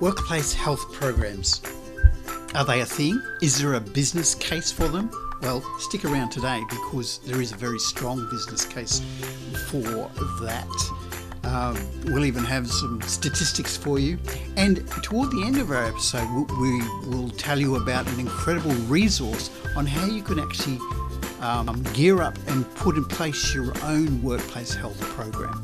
Workplace health programs. Are they a thing? Is there a business case for them? Well, stick around today because there is a very strong business case for that. Um, we'll even have some statistics for you. And toward the end of our episode, we will tell you about an incredible resource on how you can actually um, gear up and put in place your own workplace health program.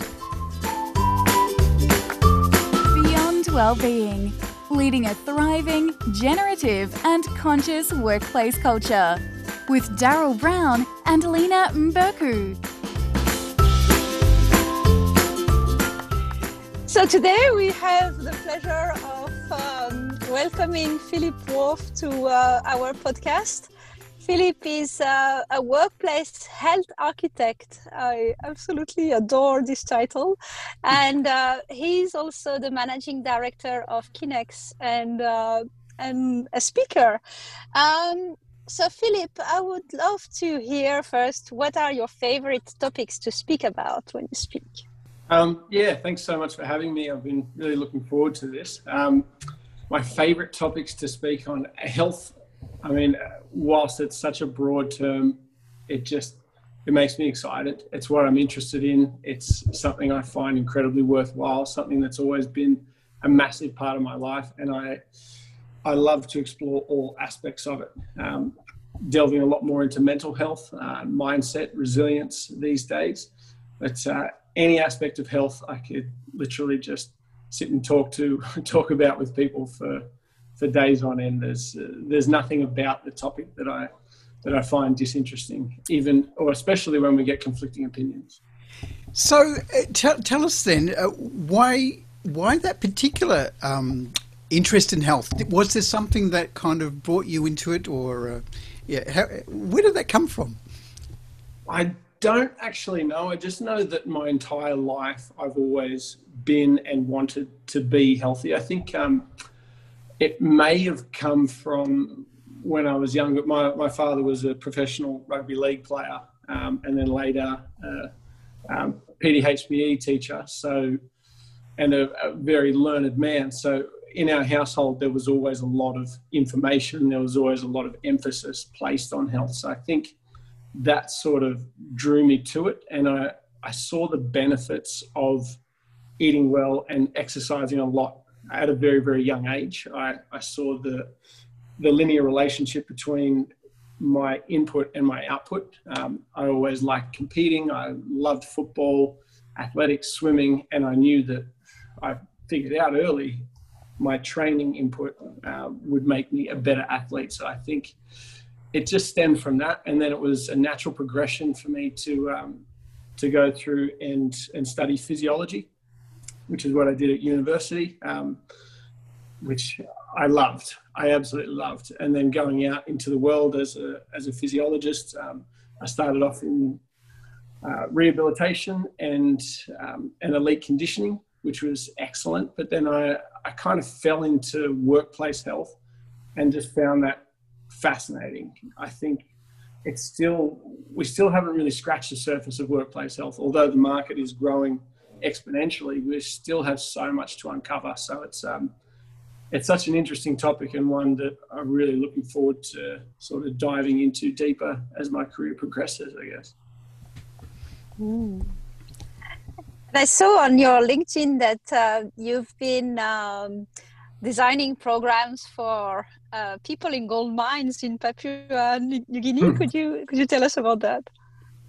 Beyond Wellbeing, leading a thriving, generative, and conscious workplace culture with Daryl Brown and Lena Mberku. So today we have the pleasure of um, welcoming Philip Wolf to uh, our podcast. Philip is uh, a workplace health architect. I absolutely adore this title. And uh, he's also the managing director of Kinex and, uh, and a speaker. Um, so, Philip, I would love to hear first what are your favorite topics to speak about when you speak? Um, yeah, thanks so much for having me. I've been really looking forward to this. Um, my favorite topics to speak on health. I mean, whilst it's such a broad term, it just it makes me excited. It's what I'm interested in. It's something I find incredibly worthwhile. Something that's always been a massive part of my life, and I I love to explore all aspects of it. Um, delving a lot more into mental health, uh, mindset, resilience these days. But uh, any aspect of health, I could literally just sit and talk to, talk about with people for for days on end. There's uh, there's nothing about the topic that I that I find disinteresting, even or especially when we get conflicting opinions. So, uh, tell, tell us then uh, why why that particular um, interest in health? Was there something that kind of brought you into it, or uh, yeah, how, where did that come from? I don't actually know. I just know that my entire life I've always been and wanted to be healthy. I think um, it may have come from when I was younger. My, my father was a professional rugby league player um, and then later uh, um, PDHPE teacher. So, and a, a very learned man. So in our household, there was always a lot of information. There was always a lot of emphasis placed on health. So I think that sort of drew me to it. And I, I saw the benefits of eating well and exercising a lot at a very, very young age. I, I saw the, the linear relationship between my input and my output. Um, I always liked competing. I loved football, athletics, swimming, and I knew that I figured out early my training input uh, would make me a better athlete. So I think it just stemmed from that, and then it was a natural progression for me to um, to go through and and study physiology, which is what I did at university, um, which I loved. I absolutely loved. And then going out into the world as a as a physiologist, um, I started off in uh, rehabilitation and um, and elite conditioning, which was excellent. But then I I kind of fell into workplace health and just found that fascinating. I think it's still we still haven't really scratched the surface of workplace health, although the market is growing exponentially. We still have so much to uncover. So it's um, it's such an interesting topic and one that I'm really looking forward to sort of diving into deeper as my career progresses. I guess. Mm. I saw on your LinkedIn that uh, you've been um, designing programs for uh, people in gold mines in Papua New Guinea. Hmm. Could you could you tell us about that?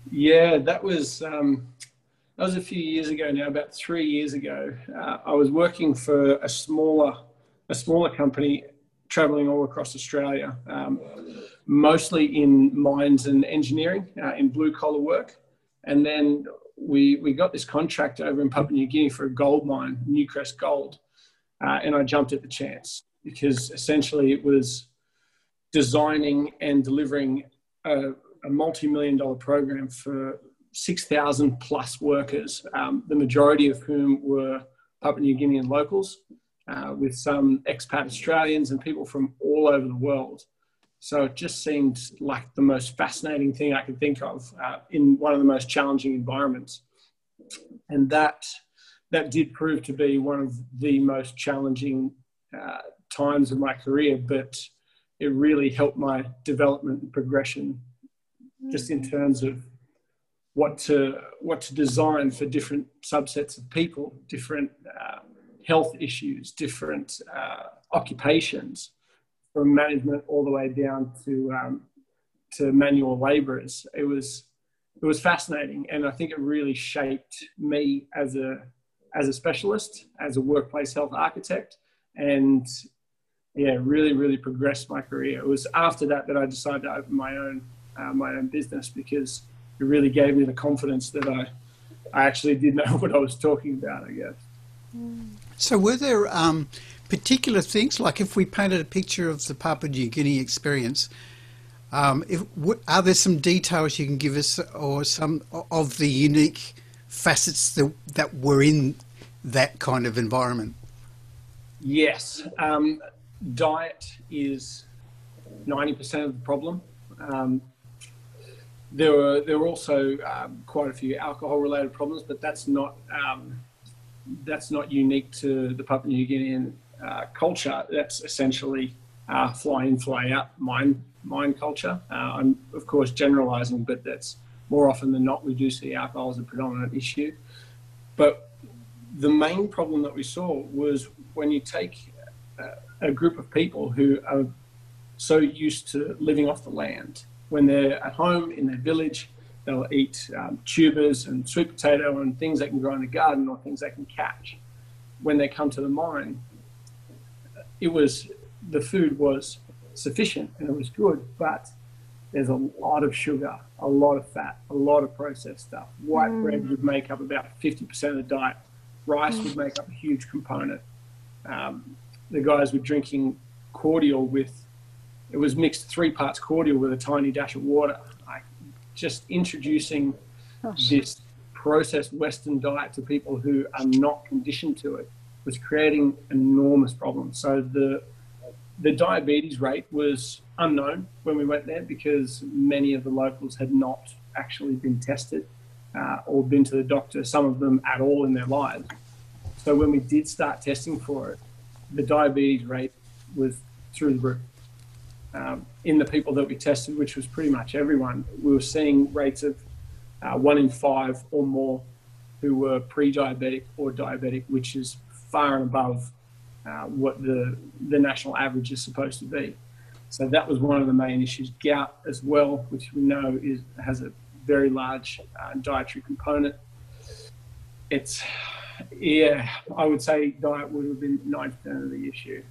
Yeah, that was um, that was a few years ago now, about three years ago. Uh, I was working for a smaller a smaller company traveling all across Australia, um, mostly in mines and engineering, uh, in blue collar work. And then we, we got this contract over in Papua New Guinea for a gold mine, Newcrest Gold. Uh, and I jumped at the chance because essentially it was designing and delivering a, a multi million dollar program for 6,000 plus workers, um, the majority of whom were Papua New Guinean locals, uh, with some expat Australians and people from all over the world. So it just seemed like the most fascinating thing I could think of uh, in one of the most challenging environments. And that, that did prove to be one of the most challenging uh, uh, times of my career, but it really helped my development and progression, just in terms of what to what to design for different subsets of people, different uh, health issues, different uh, occupations, from management all the way down to um, to manual labourers. It was it was fascinating, and I think it really shaped me as a as a specialist, as a workplace health architect, and yeah, really, really progressed my career. It was after that that I decided to open my own uh, my own business because it really gave me the confidence that I I actually did know what I was talking about. I guess. So, were there um, particular things like if we painted a picture of the Papua New Guinea experience? Um, if, are there some details you can give us, or some of the unique facets that, that were in that kind of environment? Yes, um, diet is ninety percent of the problem. Um, there were there were also um, quite a few alcohol-related problems, but that's not um, that's not unique to the Papua New Guinean uh, culture. That's essentially uh, fly in, fly out mine mine culture. Uh, I'm of course generalising, but that's more often than not we do see alcohol as a predominant issue. But the main problem that we saw was when you take a group of people who are so used to living off the land. When they're at home in their village, they'll eat um, tubers and sweet potato and things they can grow in the garden or things they can catch. When they come to the mine, it was the food was sufficient and it was good, but there's a lot of sugar, a lot of fat, a lot of processed stuff. White mm. bread would make up about 50% of the diet. Rice mm. would make up a huge component. Um, the guys were drinking cordial with, it was mixed three parts cordial with a tiny dash of water. Like just introducing Gosh. this processed Western diet to people who are not conditioned to it was creating enormous problems. So the the diabetes rate was unknown when we went there because many of the locals had not actually been tested uh, or been to the doctor, some of them at all in their lives. So when we did start testing for it, the diabetes rate was through the roof. Um, in the people that we tested, which was pretty much everyone, we were seeing rates of uh, one in five or more who were pre-diabetic or diabetic, which is far and above uh, what the the national average is supposed to be. So that was one of the main issues. Gout as well, which we know is has a very large uh, dietary component. It's yeah, I would say diet would have been 90% of the issue.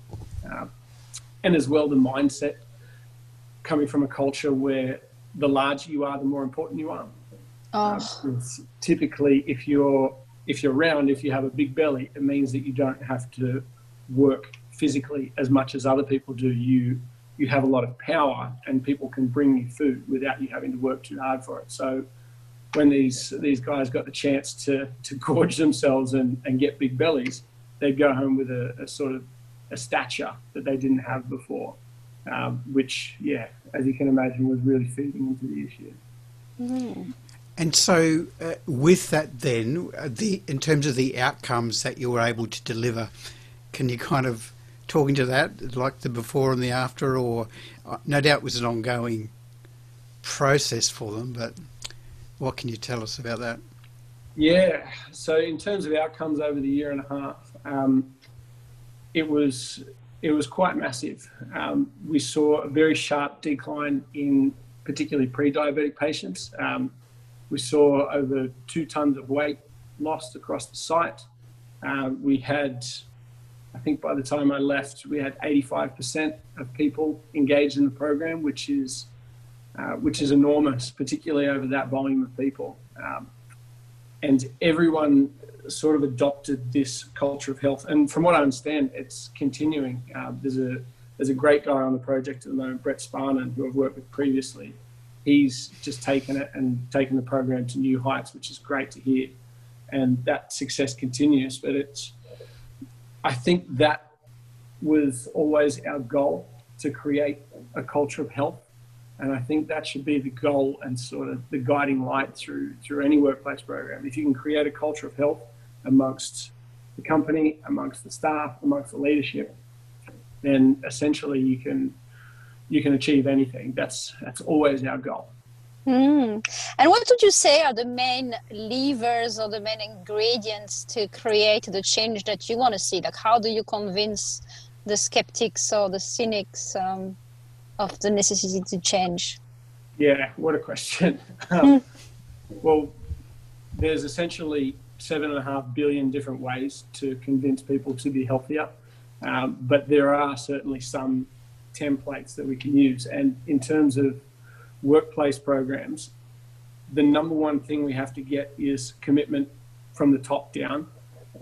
Uh, and as well, the mindset coming from a culture where the larger you are, the more important you are. Oh. Uh, typically, if you're if you're round, if you have a big belly, it means that you don't have to work physically as much as other people do. You you have a lot of power, and people can bring you food without you having to work too hard for it. So when these these guys got the chance to to gorge themselves and, and get big bellies, they'd go home with a, a sort of a stature that they didn't have before, um, which yeah, as you can imagine, was really feeding into the issue. Mm. And so, uh, with that, then uh, the in terms of the outcomes that you were able to deliver, can you kind of talk into that, like the before and the after, or uh, no doubt it was an ongoing process for them, but what can you tell us about that? Yeah, so in terms of outcomes over the year and a half, um, it was it was quite massive. Um, we saw a very sharp decline in particularly pre-diabetic patients. Um, we saw over two tons of weight lost across the site. Uh, we had, I think by the time I left, we had 85% of people engaged in the program, which is uh, which is enormous, particularly over that volume of people. Um, and everyone sort of adopted this culture of health. And from what I understand, it's continuing. Uh, there's a there's a great guy on the project at the moment, Brett Sparnan, who I've worked with previously. He's just taken it and taken the program to new heights, which is great to hear. And that success continues. But it's, I think that was always our goal to create a culture of health and I think that should be the goal and sort of the guiding light through through any workplace program. If you can create a culture of health amongst the company, amongst the staff, amongst the leadership, then essentially you can you can achieve anything. That's that's always our goal. Mm. And what would you say are the main levers or the main ingredients to create the change that you want to see? Like, how do you convince the skeptics or the cynics um, of the necessity to change? Yeah, what a question. um, well, there's essentially seven and a half billion different ways to convince people to be healthier, um, but there are certainly some templates that we can use. And in terms of workplace programs, the number one thing we have to get is commitment from the top down.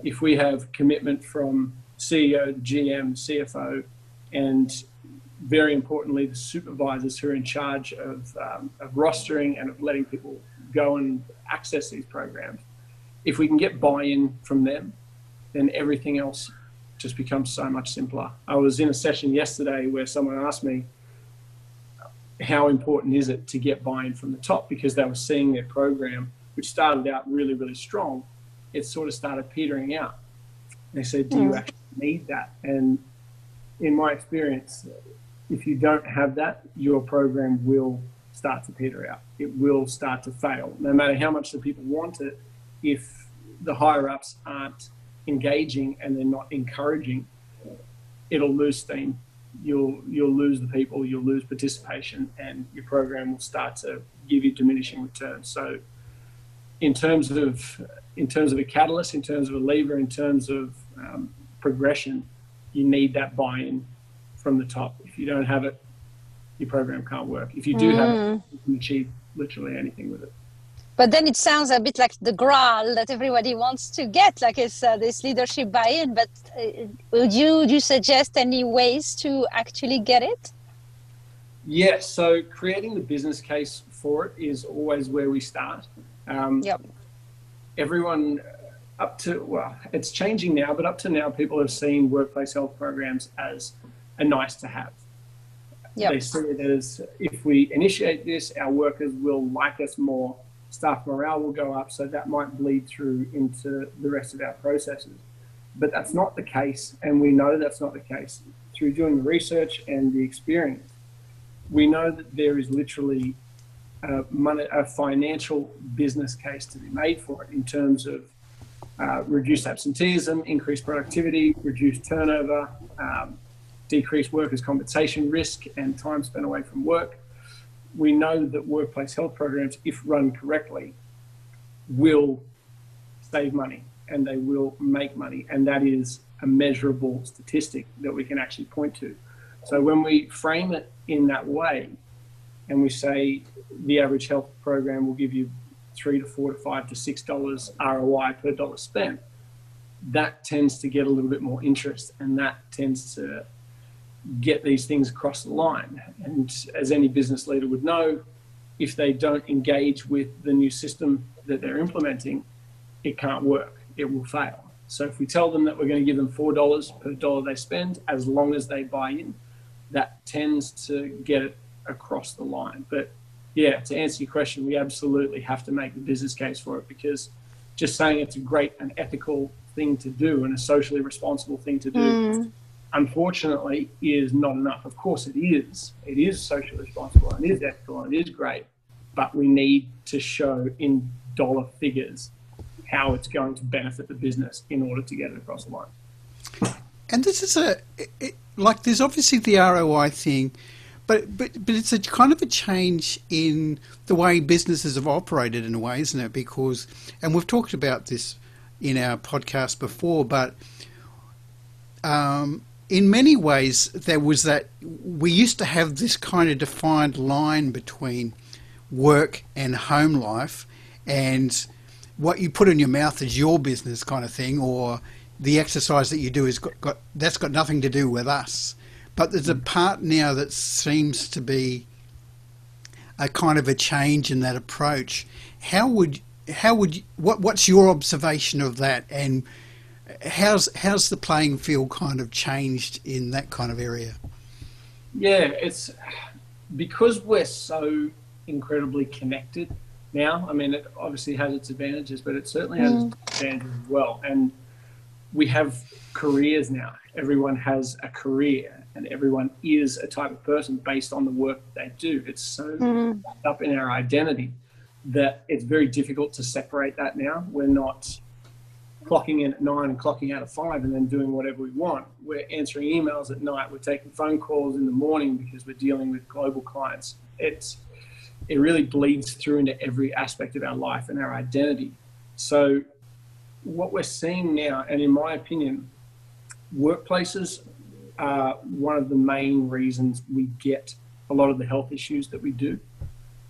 If we have commitment from CEO, GM, CFO, and very importantly, the supervisors who are in charge of, um, of rostering and of letting people go and access these programs, if we can get buy-in from them, then everything else just becomes so much simpler. I was in a session yesterday where someone asked me, how important is it to get buy-in from the top because they were seeing their program, which started out really, really strong, it sort of started petering out. They said, do you mm. actually need that? And in my experience, if you don't have that, your program will start to peter out. It will start to fail, no matter how much the people want it. If the higher ups aren't engaging and they're not encouraging, it'll lose steam. You'll you'll lose the people, you'll lose participation, and your program will start to give you diminishing returns. So, in terms of in terms of a catalyst, in terms of a lever, in terms of um, progression, you need that buy-in from the top. If you don't have it, your program can't work. If you do mm. have it, you can achieve literally anything with it. But then it sounds a bit like the graal that everybody wants to get, like it's uh, this leadership buy-in. But uh, would you would you suggest any ways to actually get it? Yes. So creating the business case for it is always where we start. Um, yep. Everyone up to well, it's changing now, but up to now, people have seen workplace health programs as a nice to have. Yep. They see it as if we initiate this, our workers will like us more, staff morale will go up, so that might bleed through into the rest of our processes. But that's not the case, and we know that's not the case. Through doing the research and the experience, we know that there is literally a, money, a financial business case to be made for it in terms of uh, reduced absenteeism, increased productivity, reduced turnover, um, decreased workers' compensation risk, and time spent away from work. We know that workplace health programs, if run correctly, will save money and they will make money. And that is a measurable statistic that we can actually point to. So when we frame it in that way, and we say the average health program will give you three to four to five to six dollars ROI per dollar spent, that tends to get a little bit more interest and that tends to get these things across the line. And as any business leader would know, if they don't engage with the new system that they're implementing, it can't work. It will fail. So if we tell them that we're going to give them $4 per dollar they spend, as long as they buy in, that tends to get it across the line. But yeah, to answer your question, we absolutely have to make the business case for it because just saying it's a great and ethical thing to do and a socially responsible thing to do mm unfortunately, is not enough. Of course, it is. It is socially responsible and it is ethical and it is great, but we need to show in dollar figures how it's going to benefit the business in order to get it across the line. And this is a it, like there's obviously the ROI thing, but but but it's a kind of a change in the way businesses have operated in a way, isn't it? Because and we've talked about this in our podcast before, but um, in many ways, there was that we used to have this kind of defined line between work and home life, and what you put in your mouth is your business kind of thing, or the exercise that you do is got, got that's got nothing to do with us. But there's a mm. part now that seems to be a kind of a change in that approach. How would how would what what's your observation of that and how's how's the playing field kind of changed in that kind of area? Yeah, it's because we're so incredibly connected now. I mean, it obviously has its advantages, but it certainly has mm. its advantages as well. And we have careers now. Everyone has a career, and everyone is a type of person based on the work they do. It's so mm. up in our identity that it's very difficult to separate that now. We're not clocking in at nine and clocking out at five and then doing whatever we want. We're answering emails at night. We're taking phone calls in the morning because we're dealing with global clients. It's it really bleeds through into every aspect of our life and our identity. So what we're seeing now, and in my opinion, workplaces are one of the main reasons we get a lot of the health issues that we do.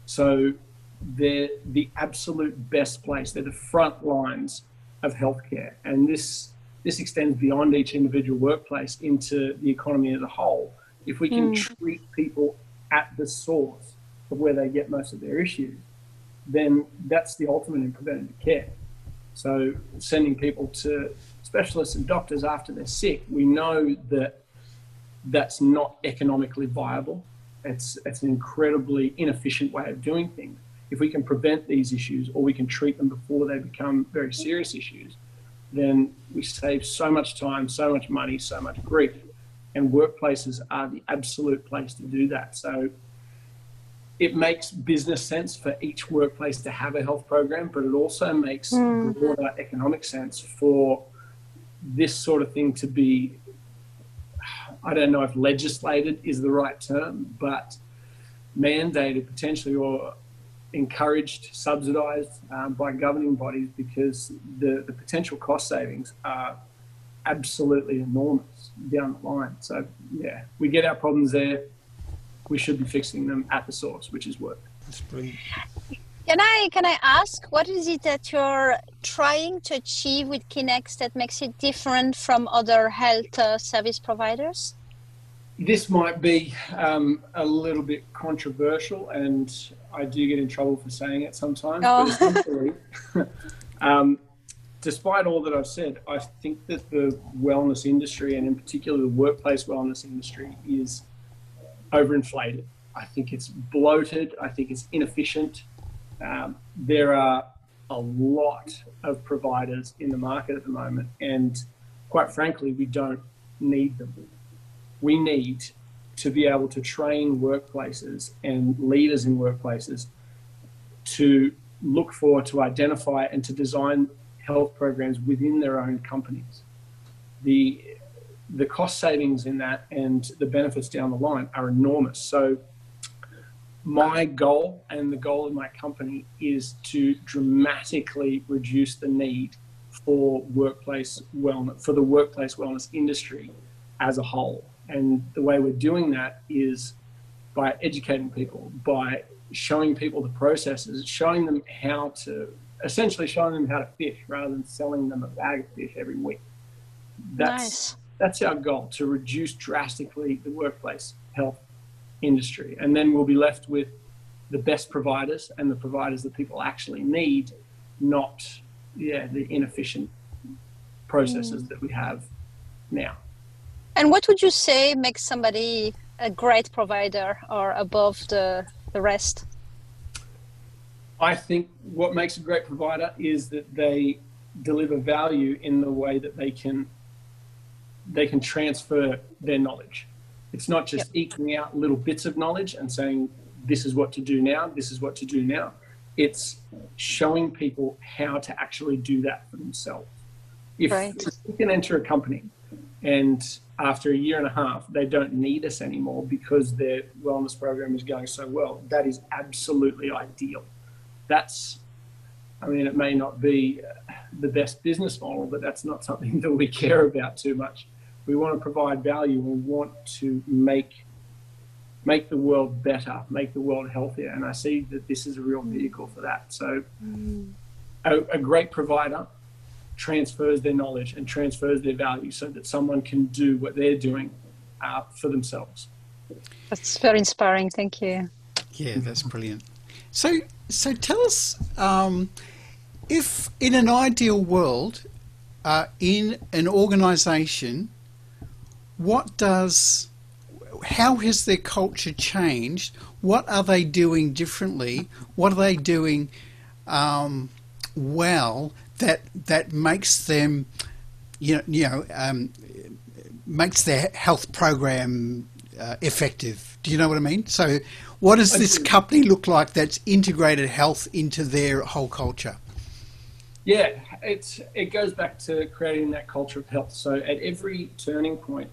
So they're the absolute best place. They're the front lines of healthcare, and this this extends beyond each individual workplace into the economy as a whole. If we can mm. treat people at the source of where they get most of their issues, then that's the ultimate in preventative care. So sending people to specialists and doctors after they're sick, we know that that's not economically viable. It's it's an incredibly inefficient way of doing things if we can prevent these issues or we can treat them before they become very serious issues, then we save so much time, so much money, so much grief. And workplaces are the absolute place to do that. So it makes business sense for each workplace to have a health program, but it also makes mm. broader economic sense for this sort of thing to be I don't know if legislated is the right term, but mandated potentially or encouraged, subsidised um, by governing bodies because the, the potential cost savings are absolutely enormous down the line. So, yeah, we get our problems there. We should be fixing them at the source, which is work. That's brilliant. Can I can I ask what is it that you're trying to achieve with Kinex that makes it different from other health uh, service providers? This might be um, a little bit controversial, and I do get in trouble for saying it sometimes. Oh. But essentially, um, despite all that I've said, I think that the wellness industry, and in particular the workplace wellness industry, is overinflated. I think it's bloated. I think it's inefficient. Um, there are a lot of providers in the market at the moment, and quite frankly, we don't need them. We need to be able to train workplaces and leaders in workplaces to look for, to identify, and to design health programs within their own companies. The the cost savings in that and the benefits down the line are enormous. So my goal and the goal of my company is to dramatically reduce the need for workplace wellness for the workplace wellness industry as a whole and the way we're doing that is by educating people, by showing people the processes, showing them how to, essentially showing them how to fish rather than selling them a bag of fish every week. That's, nice. that's our goal to reduce drastically the workplace health industry. And then we'll be left with the best providers and the providers that people actually need, not yeah, the inefficient processes mm. that we have now. And what would you say makes somebody a great provider or above the, the rest? I think what makes a great provider is that they deliver value in the way that they can they can transfer their knowledge. It's not just yep. eking out little bits of knowledge and saying this is what to do now, this is what to do now. It's showing people how to actually do that for themselves. If right. you can enter a company and after a year and a half, they don't need us anymore because their wellness program is going so well. That is absolutely ideal. That's, I mean, it may not be the best business model, but that's not something that we care about too much. We want to provide value. We want to make make the world better, make the world healthier, and I see that this is a real vehicle for that. So, mm. a, a great provider transfers their knowledge and transfers their value so that someone can do what they're doing uh, for themselves. That's very inspiring. Thank you. Yeah, that's brilliant. So, so tell us um, if in an ideal world, uh, in an organisation, what does, how has their culture changed? What are they doing differently? What are they doing um, well that that makes them, you know, you know, um, makes their health program uh, effective. Do you know what I mean? So, what does this company look like that's integrated health into their whole culture? Yeah, it's it goes back to creating that culture of health. So at every turning point,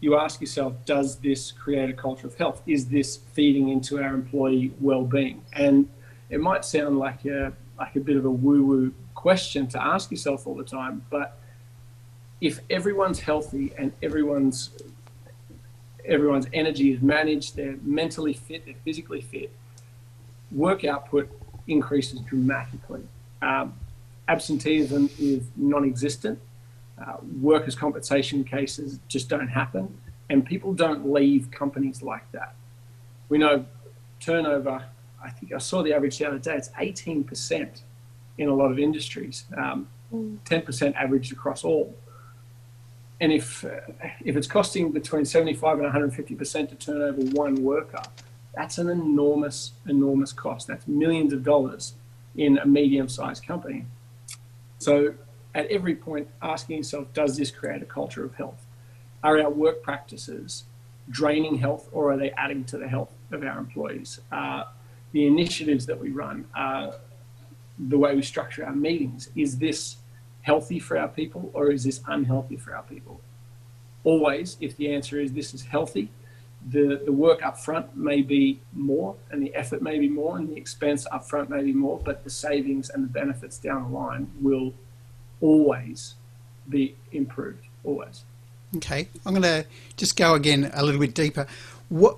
you ask yourself, does this create a culture of health? Is this feeding into our employee well-being? And it might sound like a like a bit of a woo-woo question to ask yourself all the time, but if everyone's healthy and everyone's everyone's energy is managed, they're mentally fit, they're physically fit, work output increases dramatically. Um, absenteeism is non-existent. Uh, workers' compensation cases just don't happen, and people don't leave companies like that. We know turnover. I think I saw the average the other day. It's 18% in a lot of industries, um, 10% average across all. And if uh, if it's costing between 75 and 150 percent to turn over one worker, that's an enormous, enormous cost. That's millions of dollars in a medium-sized company. So at every point, asking yourself, does this create a culture of health? Are our work practices draining health or are they adding to the health of our employees? Uh, the initiatives that we run, uh, the way we structure our meetings, is this healthy for our people or is this unhealthy for our people? Always, if the answer is this is healthy, the, the work up front may be more and the effort may be more and the expense up front may be more, but the savings and the benefits down the line will always be improved. Always. Okay, I'm going to just go again a little bit deeper. What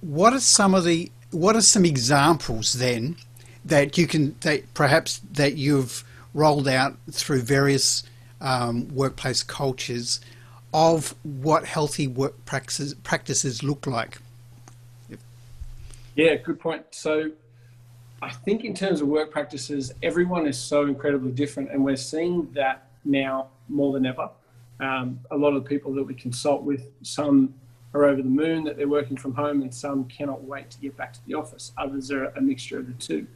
what are some of the what are some examples then that you can that perhaps that you've rolled out through various um, workplace cultures of what healthy work practices, practices look like? Yeah, good point. So I think in terms of work practices, everyone is so incredibly different, and we're seeing that now more than ever. Um, a lot of the people that we consult with, some are over the moon that they're working from home, and some cannot wait to get back to the office. Others are a mixture of the two.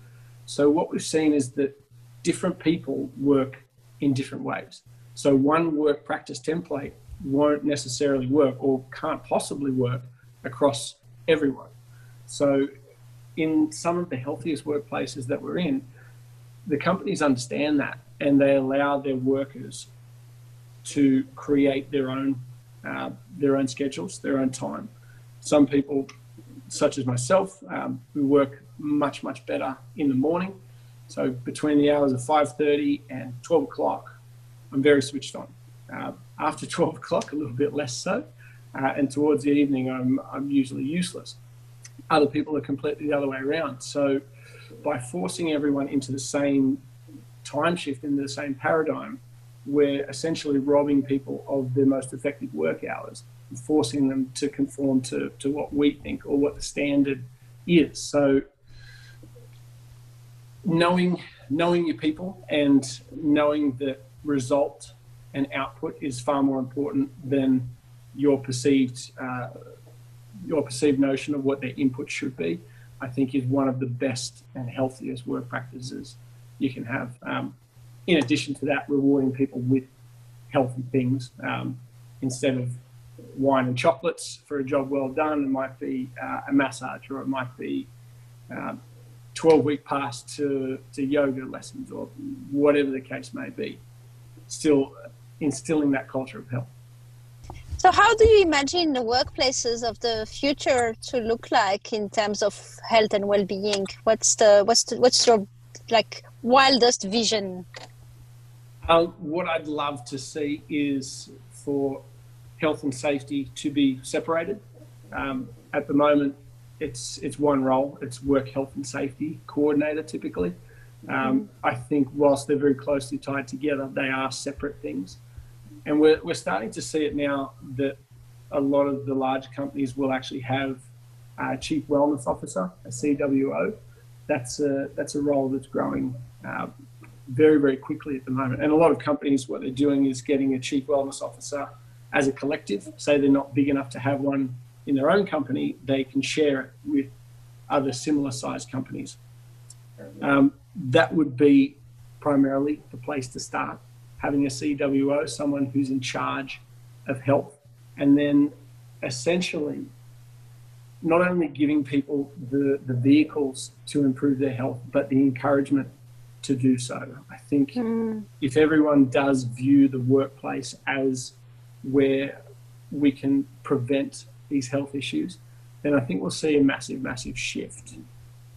So what we've seen is that different people work in different ways. So one work practice template won't necessarily work or can't possibly work across everyone. So, in some of the healthiest workplaces that we're in, the companies understand that and they allow their workers to create their own uh, their own schedules, their own time. Some people, such as myself, um, who work much much better in the morning. So between the hours of 5:30 and 12 o'clock, I'm very switched on. Uh, after 12 o'clock, a little bit less so. Uh, and towards the evening, I'm, I'm usually useless. Other people are completely the other way around. So by forcing everyone into the same time shift, into the same paradigm, we're essentially robbing people of their most effective work hours and forcing them to conform to, to what we think or what the standard is. So knowing knowing your people and knowing that result and output is far more important than your perceived uh, your perceived notion of what their input should be. I think is one of the best and healthiest work practices you can have. Um, in addition to that, rewarding people with healthy things um, instead of wine and chocolates for a job well done. It might be uh, a massage, or it might be um, 12 week pass to, to yoga lessons, or whatever the case may be. Still instilling that culture of health. So, how do you imagine the workplaces of the future to look like in terms of health and well-being? What's the what's the, what's your like wildest vision? Uh, what I'd love to see is for health and safety to be separated. Um, at the moment, it's it's one role. It's work health and safety coordinator typically. Um, I think whilst they're very closely tied together, they are separate things. And we're, we're starting to see it now that a lot of the large companies will actually have a chief wellness officer, a CWO. That's a, that's a role that's growing uh, very, very quickly at the moment. And a lot of companies, what they're doing is getting a chief wellness officer as a collective. Say they're not big enough to have one in their own company, they can share it with other similar sized companies. Um, that would be primarily the place to start having a CWO, someone who's in charge of health and then essentially not only giving people the, the vehicles to improve their health, but the encouragement to do so. I think mm. if everyone does view the workplace as where we can prevent these health issues, then I think we'll see a massive, massive shift.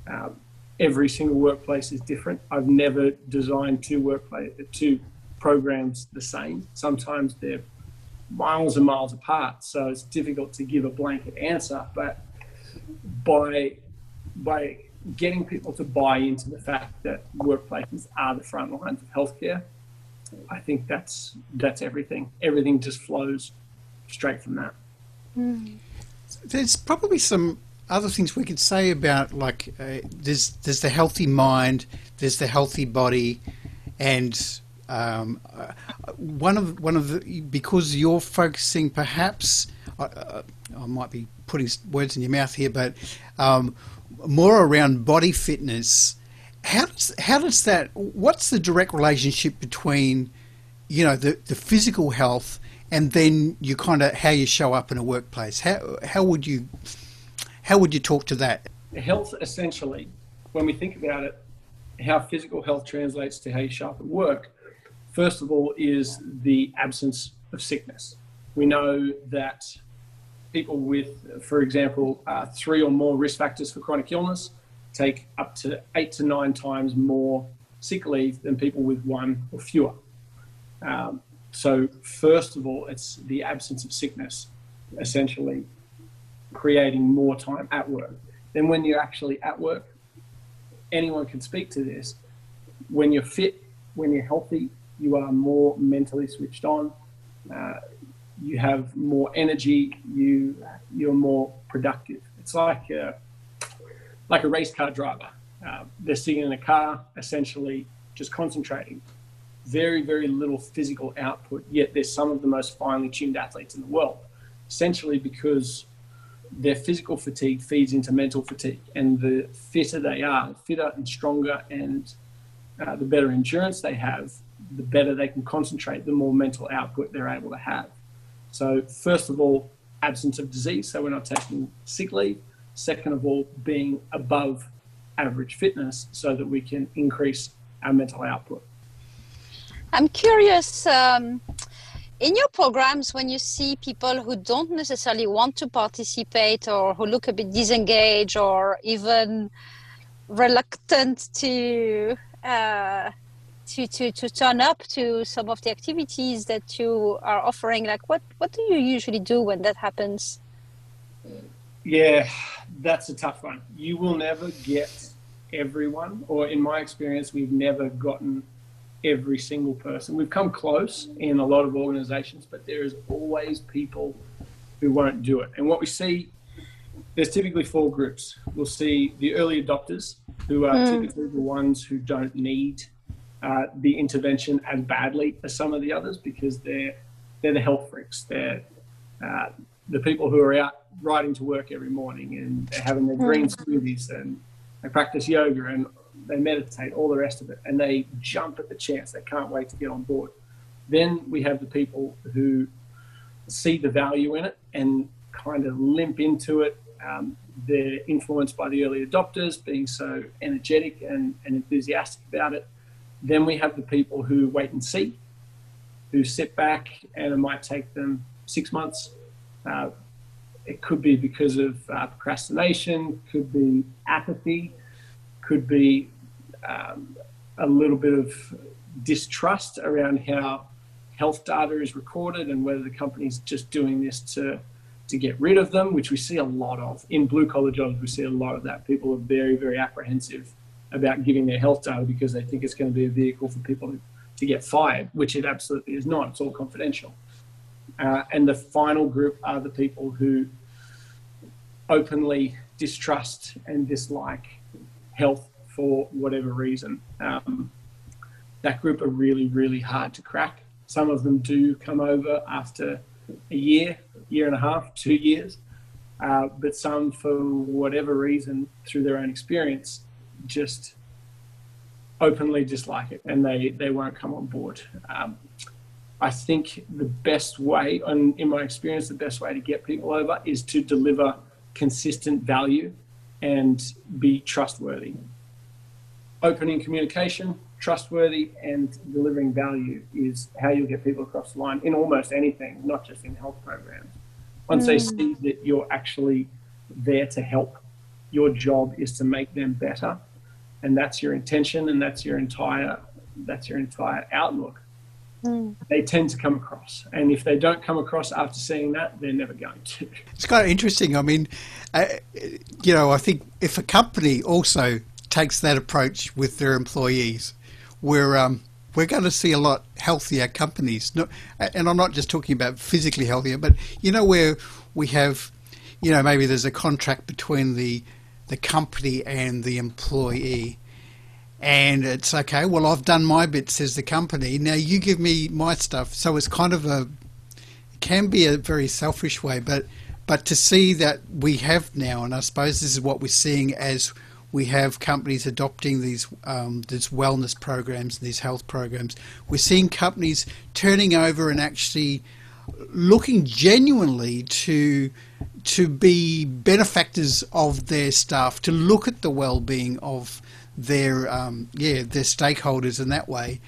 Um, every single workplace is different. I've never designed two workplace two programs the same. Sometimes they're miles and miles apart, so it's difficult to give a blanket answer. But by by getting people to buy into the fact that workplaces are the front lines of healthcare, I think that's that's everything. Everything just flows straight from that. There's probably some other things we could say about like uh, there's there's the healthy mind, there's the healthy body, and um, uh, one of one of the because you're focusing perhaps uh, I might be putting words in your mouth here, but um, more around body fitness. How does how does that? What's the direct relationship between you know the the physical health and then you kind of how you show up in a workplace? How how would you how would you talk to that? Health essentially, when we think about it, how physical health translates to how you show up at work. First of all, is the absence of sickness. We know that people with, for example, uh, three or more risk factors for chronic illness take up to eight to nine times more sick leave than people with one or fewer. Um, so, first of all, it's the absence of sickness, essentially creating more time at work. Then, when you're actually at work, anyone can speak to this. When you're fit, when you're healthy, you are more mentally switched on. Uh, you have more energy, you you're more productive. It's like a, like a race car driver. Uh, they're sitting in a car, essentially just concentrating. Very, very little physical output, yet they're some of the most finely tuned athletes in the world. Essentially because their physical fatigue feeds into mental fatigue, and the fitter they are, fitter and stronger, and uh, the better endurance they have, the better they can concentrate, the more mental output they're able to have. So, first of all, absence of disease, so we're not taking sick leave. Second of all, being above average fitness so that we can increase our mental output. I'm curious. Um, in your programs, when you see people who don't necessarily want to participate or who look a bit disengaged or even reluctant to uh, to, to, to turn up to some of the activities that you are offering like what what do you usually do when that happens yeah that's a tough one you will never get everyone or in my experience we've never gotten every single person we've come close in a lot of organizations but there is always people who won't do it and what we see there's typically four groups we'll see the early adopters who are mm. typically the ones who don't need uh, the intervention as badly as some of the others because they're they're the health freaks. They're uh, the people who are out riding to work every morning and they're having their green hmm. smoothies and they practice yoga and they meditate, all the rest of it, and they jump at the chance. They can't wait to get on board. Then we have the people who see the value in it and kind of limp into it. Um, they're influenced by the early adopters being so energetic and, and enthusiastic about it then we have the people who wait and see, who sit back, and it might take them six months. Uh, it could be because of uh, procrastination, could be apathy, could be um, a little bit of distrust around how health data is recorded and whether the company's just doing this to to get rid of them, which we see a lot of in blue collar jobs. We see a lot of that. People are very very apprehensive about giving their health data because they think it's going to be a vehicle for people to get fired, which it absolutely is not. It's all confidential. Uh, and the final group are the people who openly distrust and dislike health for whatever reason. Um, that group are really, really hard to crack. Some of them do come over after a year, year and a half, two years, uh, but some, for whatever reason, through their own experience, just openly dislike it and they, they won't come on board. Um, I think the best way, and in my experience, the best way to get people over is to deliver consistent value and be trustworthy. Opening communication, trustworthy, and delivering value is how you'll get people across the line in almost anything, not just in health programs. Once mm. they see that you're actually there to help, your job is to make them better, and that's your intention, and that's your entire that's your entire outlook Mm. They tend to come across, and if they don't come across after seeing that, they're never going to. It's kind of interesting. I mean, uh, you know, I think if a company also takes that approach with their employees, we're um, we're going to see a lot healthier companies. And I'm not just talking about physically healthier, but you know, where we have, you know, maybe there's a contract between the the company and the employee and it's okay. Well, I've done my bit, says the company. Now you give me my stuff. So it's kind of a it can be a very selfish way, but but to see that we have now, and I suppose this is what we're seeing as we have companies adopting these um, these wellness programs, these health programs. We're seeing companies turning over and actually looking genuinely to to be benefactors of their staff, to look at the well-being of their um, yeah their stakeholders in that way,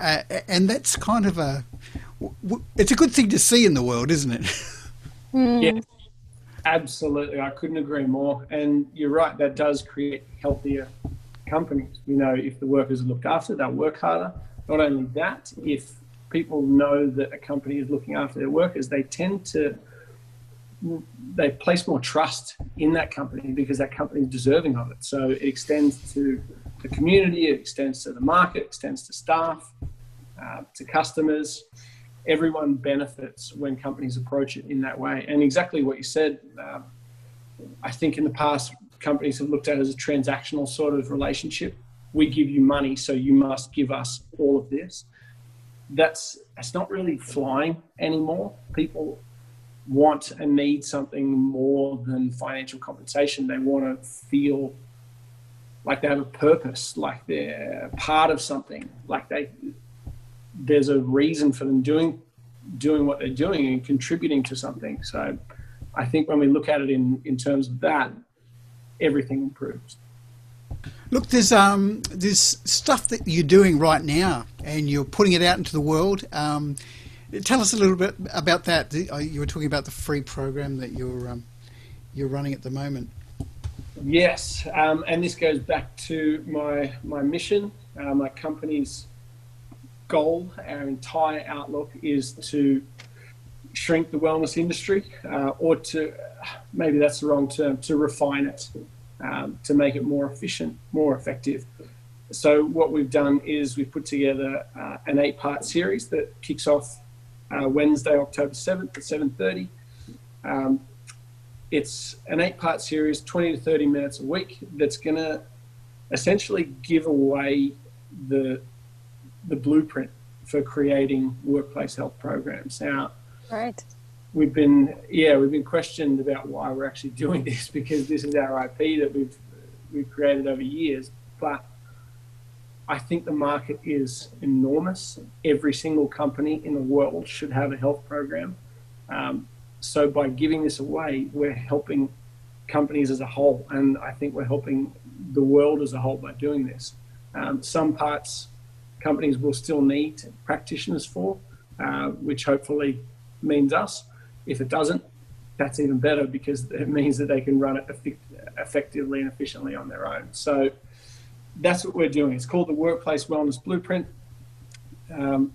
uh, and that's kind of a it's a good thing to see in the world, isn't it? Mm. Yeah, absolutely. I couldn't agree more. And you're right, that does create healthier companies. You know, if the workers are looked after, they'll work harder. Not only that, if people know that a company is looking after their workers, they tend to they place more trust in that company because that company is deserving of it. So it extends to the community, it extends to the market, extends to staff, uh, to customers. Everyone benefits when companies approach it in that way. And exactly what you said, uh, I think in the past, companies have looked at it as a transactional sort of relationship. We give you money, so you must give us all of this. That's that's not really flying anymore. People want and need something more than financial compensation. They want to feel like they have a purpose, like they're part of something, like they there's a reason for them doing doing what they're doing and contributing to something. So I think when we look at it in, in terms of that, everything improves. Look, there's um, there's stuff that you're doing right now, and you're putting it out into the world. Um, Tell us a little bit about that. Uh, you were talking about the free program that you're um, you're running at the moment. Yes, um, and this goes back to my my mission. Uh, my company's goal, our entire outlook is to shrink the wellness industry, uh, or to maybe that's the wrong term, to refine it, um, to make it more efficient, more effective. So what we've done is we've put together uh, an eight-part series that kicks off uh, Wednesday, October 7th at 7.30. Um, it's an eight-part series, 20 to 30 minutes a week that's going to essentially give away the, the blueprint for creating workplace health programs. Now, right. we've been, yeah, we've been questioned about why we're actually doing this because this is our IP that we've, we've created over years. But I think the market is enormous. Every single company in the world should have a health program. Um, so by giving this away, we're helping companies as a whole, and I think we're helping the world as a whole by doing this. Um, some parts companies will still need practitioners for, uh, which hopefully means us. If it doesn't, that's even better because it means that they can run it effectively and efficiently on their own. So that's what we're doing. It's called the Workplace Wellness Blueprint. Um,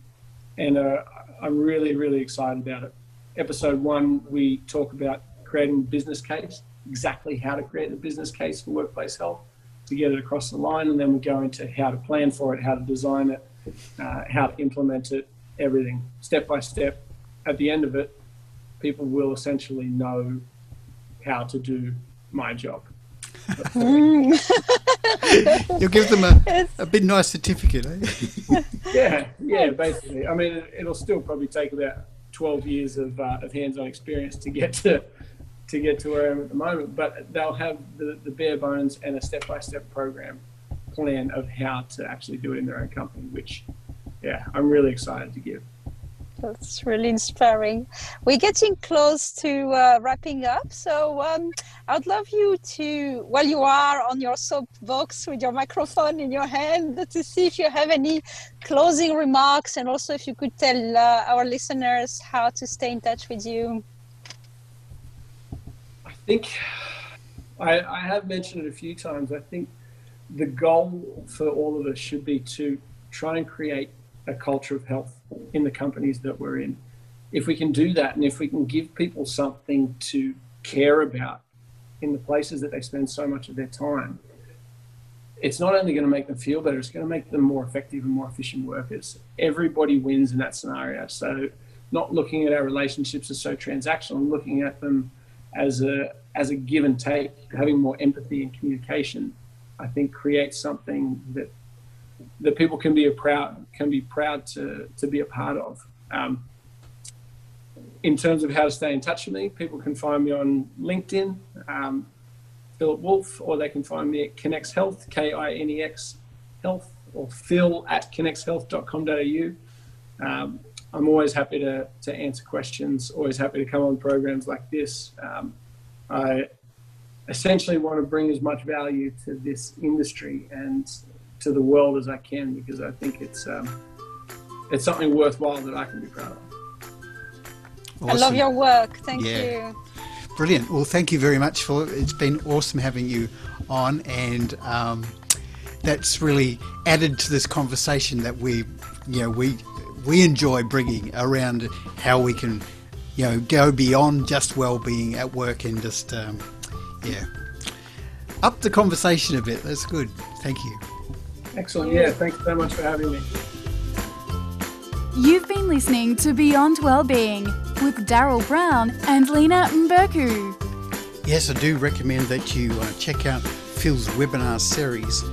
and uh, I'm really, really excited about it. Episode one, we talk about creating a business case, exactly how to create a business case for workplace health to get it across the line. And then we go into how to plan for it, how to design it, uh, how to implement it, everything step by step. At the end of it, people will essentially know how to do my job. You'll give them a, a big nice certificate, eh? yeah, yeah, basically. I mean, it, will still probably take about 12 years of, uh, of hands-on experience to get to to get to where I am at the moment, but they'll have the, the bare bones and a step-by-step program plan of how to actually do it in their own company, which, yeah, I'm really excited to give. That's really inspiring. We're getting close to uh, wrapping up, so um, I'd love you to, while you are on your soapbox with your microphone in your hand, to see if you have any closing remarks, and also if you could tell uh, our listeners how to stay in touch with you. I think I, I have mentioned it a few times. I think the goal for all of us should be to try and create a culture of health in the companies that we're in. If we can do that and if we can give people something to care about in the places that they spend so much of their time, it's not only going to make them feel better, it's going to make them more effective and more efficient workers. Everybody wins in that scenario. So, not looking at our relationships as so transactional, looking at them as a as a give and take, having more empathy and communication, I think creates something that that people can be proud can be proud to to be a part of. Um, in terms of how to stay in touch with me, people can find me on LinkedIn, um, Philip Wolf, or they can find me at Kinex Health, K I N E X Health, or phil at kinexhealth.com.au. Um, I'm always happy to, to answer questions, always happy to come on programs like this. Um, I essentially want to bring as much value to this industry and to the world as I can because I think it's um, it's something worthwhile that I can be proud of. Awesome. I love your work. Thank yeah. you. Brilliant. Well, thank you very much for it's been awesome having you on, and um, that's really added to this conversation that we, you know, we we enjoy bringing around how we can, you know, go beyond just well-being at work and just, um, yeah, up the conversation a bit. That's good. Thank you. Excellent. Yeah, thanks so much for having me. You've been listening to Beyond Wellbeing with Daryl Brown and Lena Mberku. Yes, I do recommend that you uh, check out Phil's webinar series,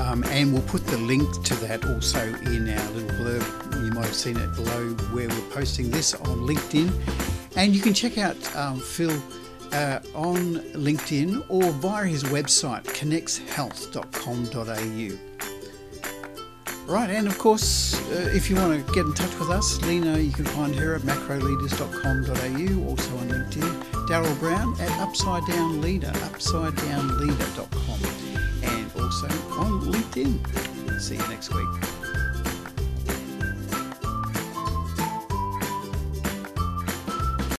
um, and we'll put the link to that also in our little blurb. Might have seen it below where we're posting this on LinkedIn. And you can check out um, Phil uh, on LinkedIn or via his website, kinexhealth.com.au. Right, and of course, uh, if you want to get in touch with us, Lena, you can find her at macroleaders.com.au, also on LinkedIn. Daryl Brown at Upside Down Leader, upsidedownleader.com, and also on LinkedIn. See you next week.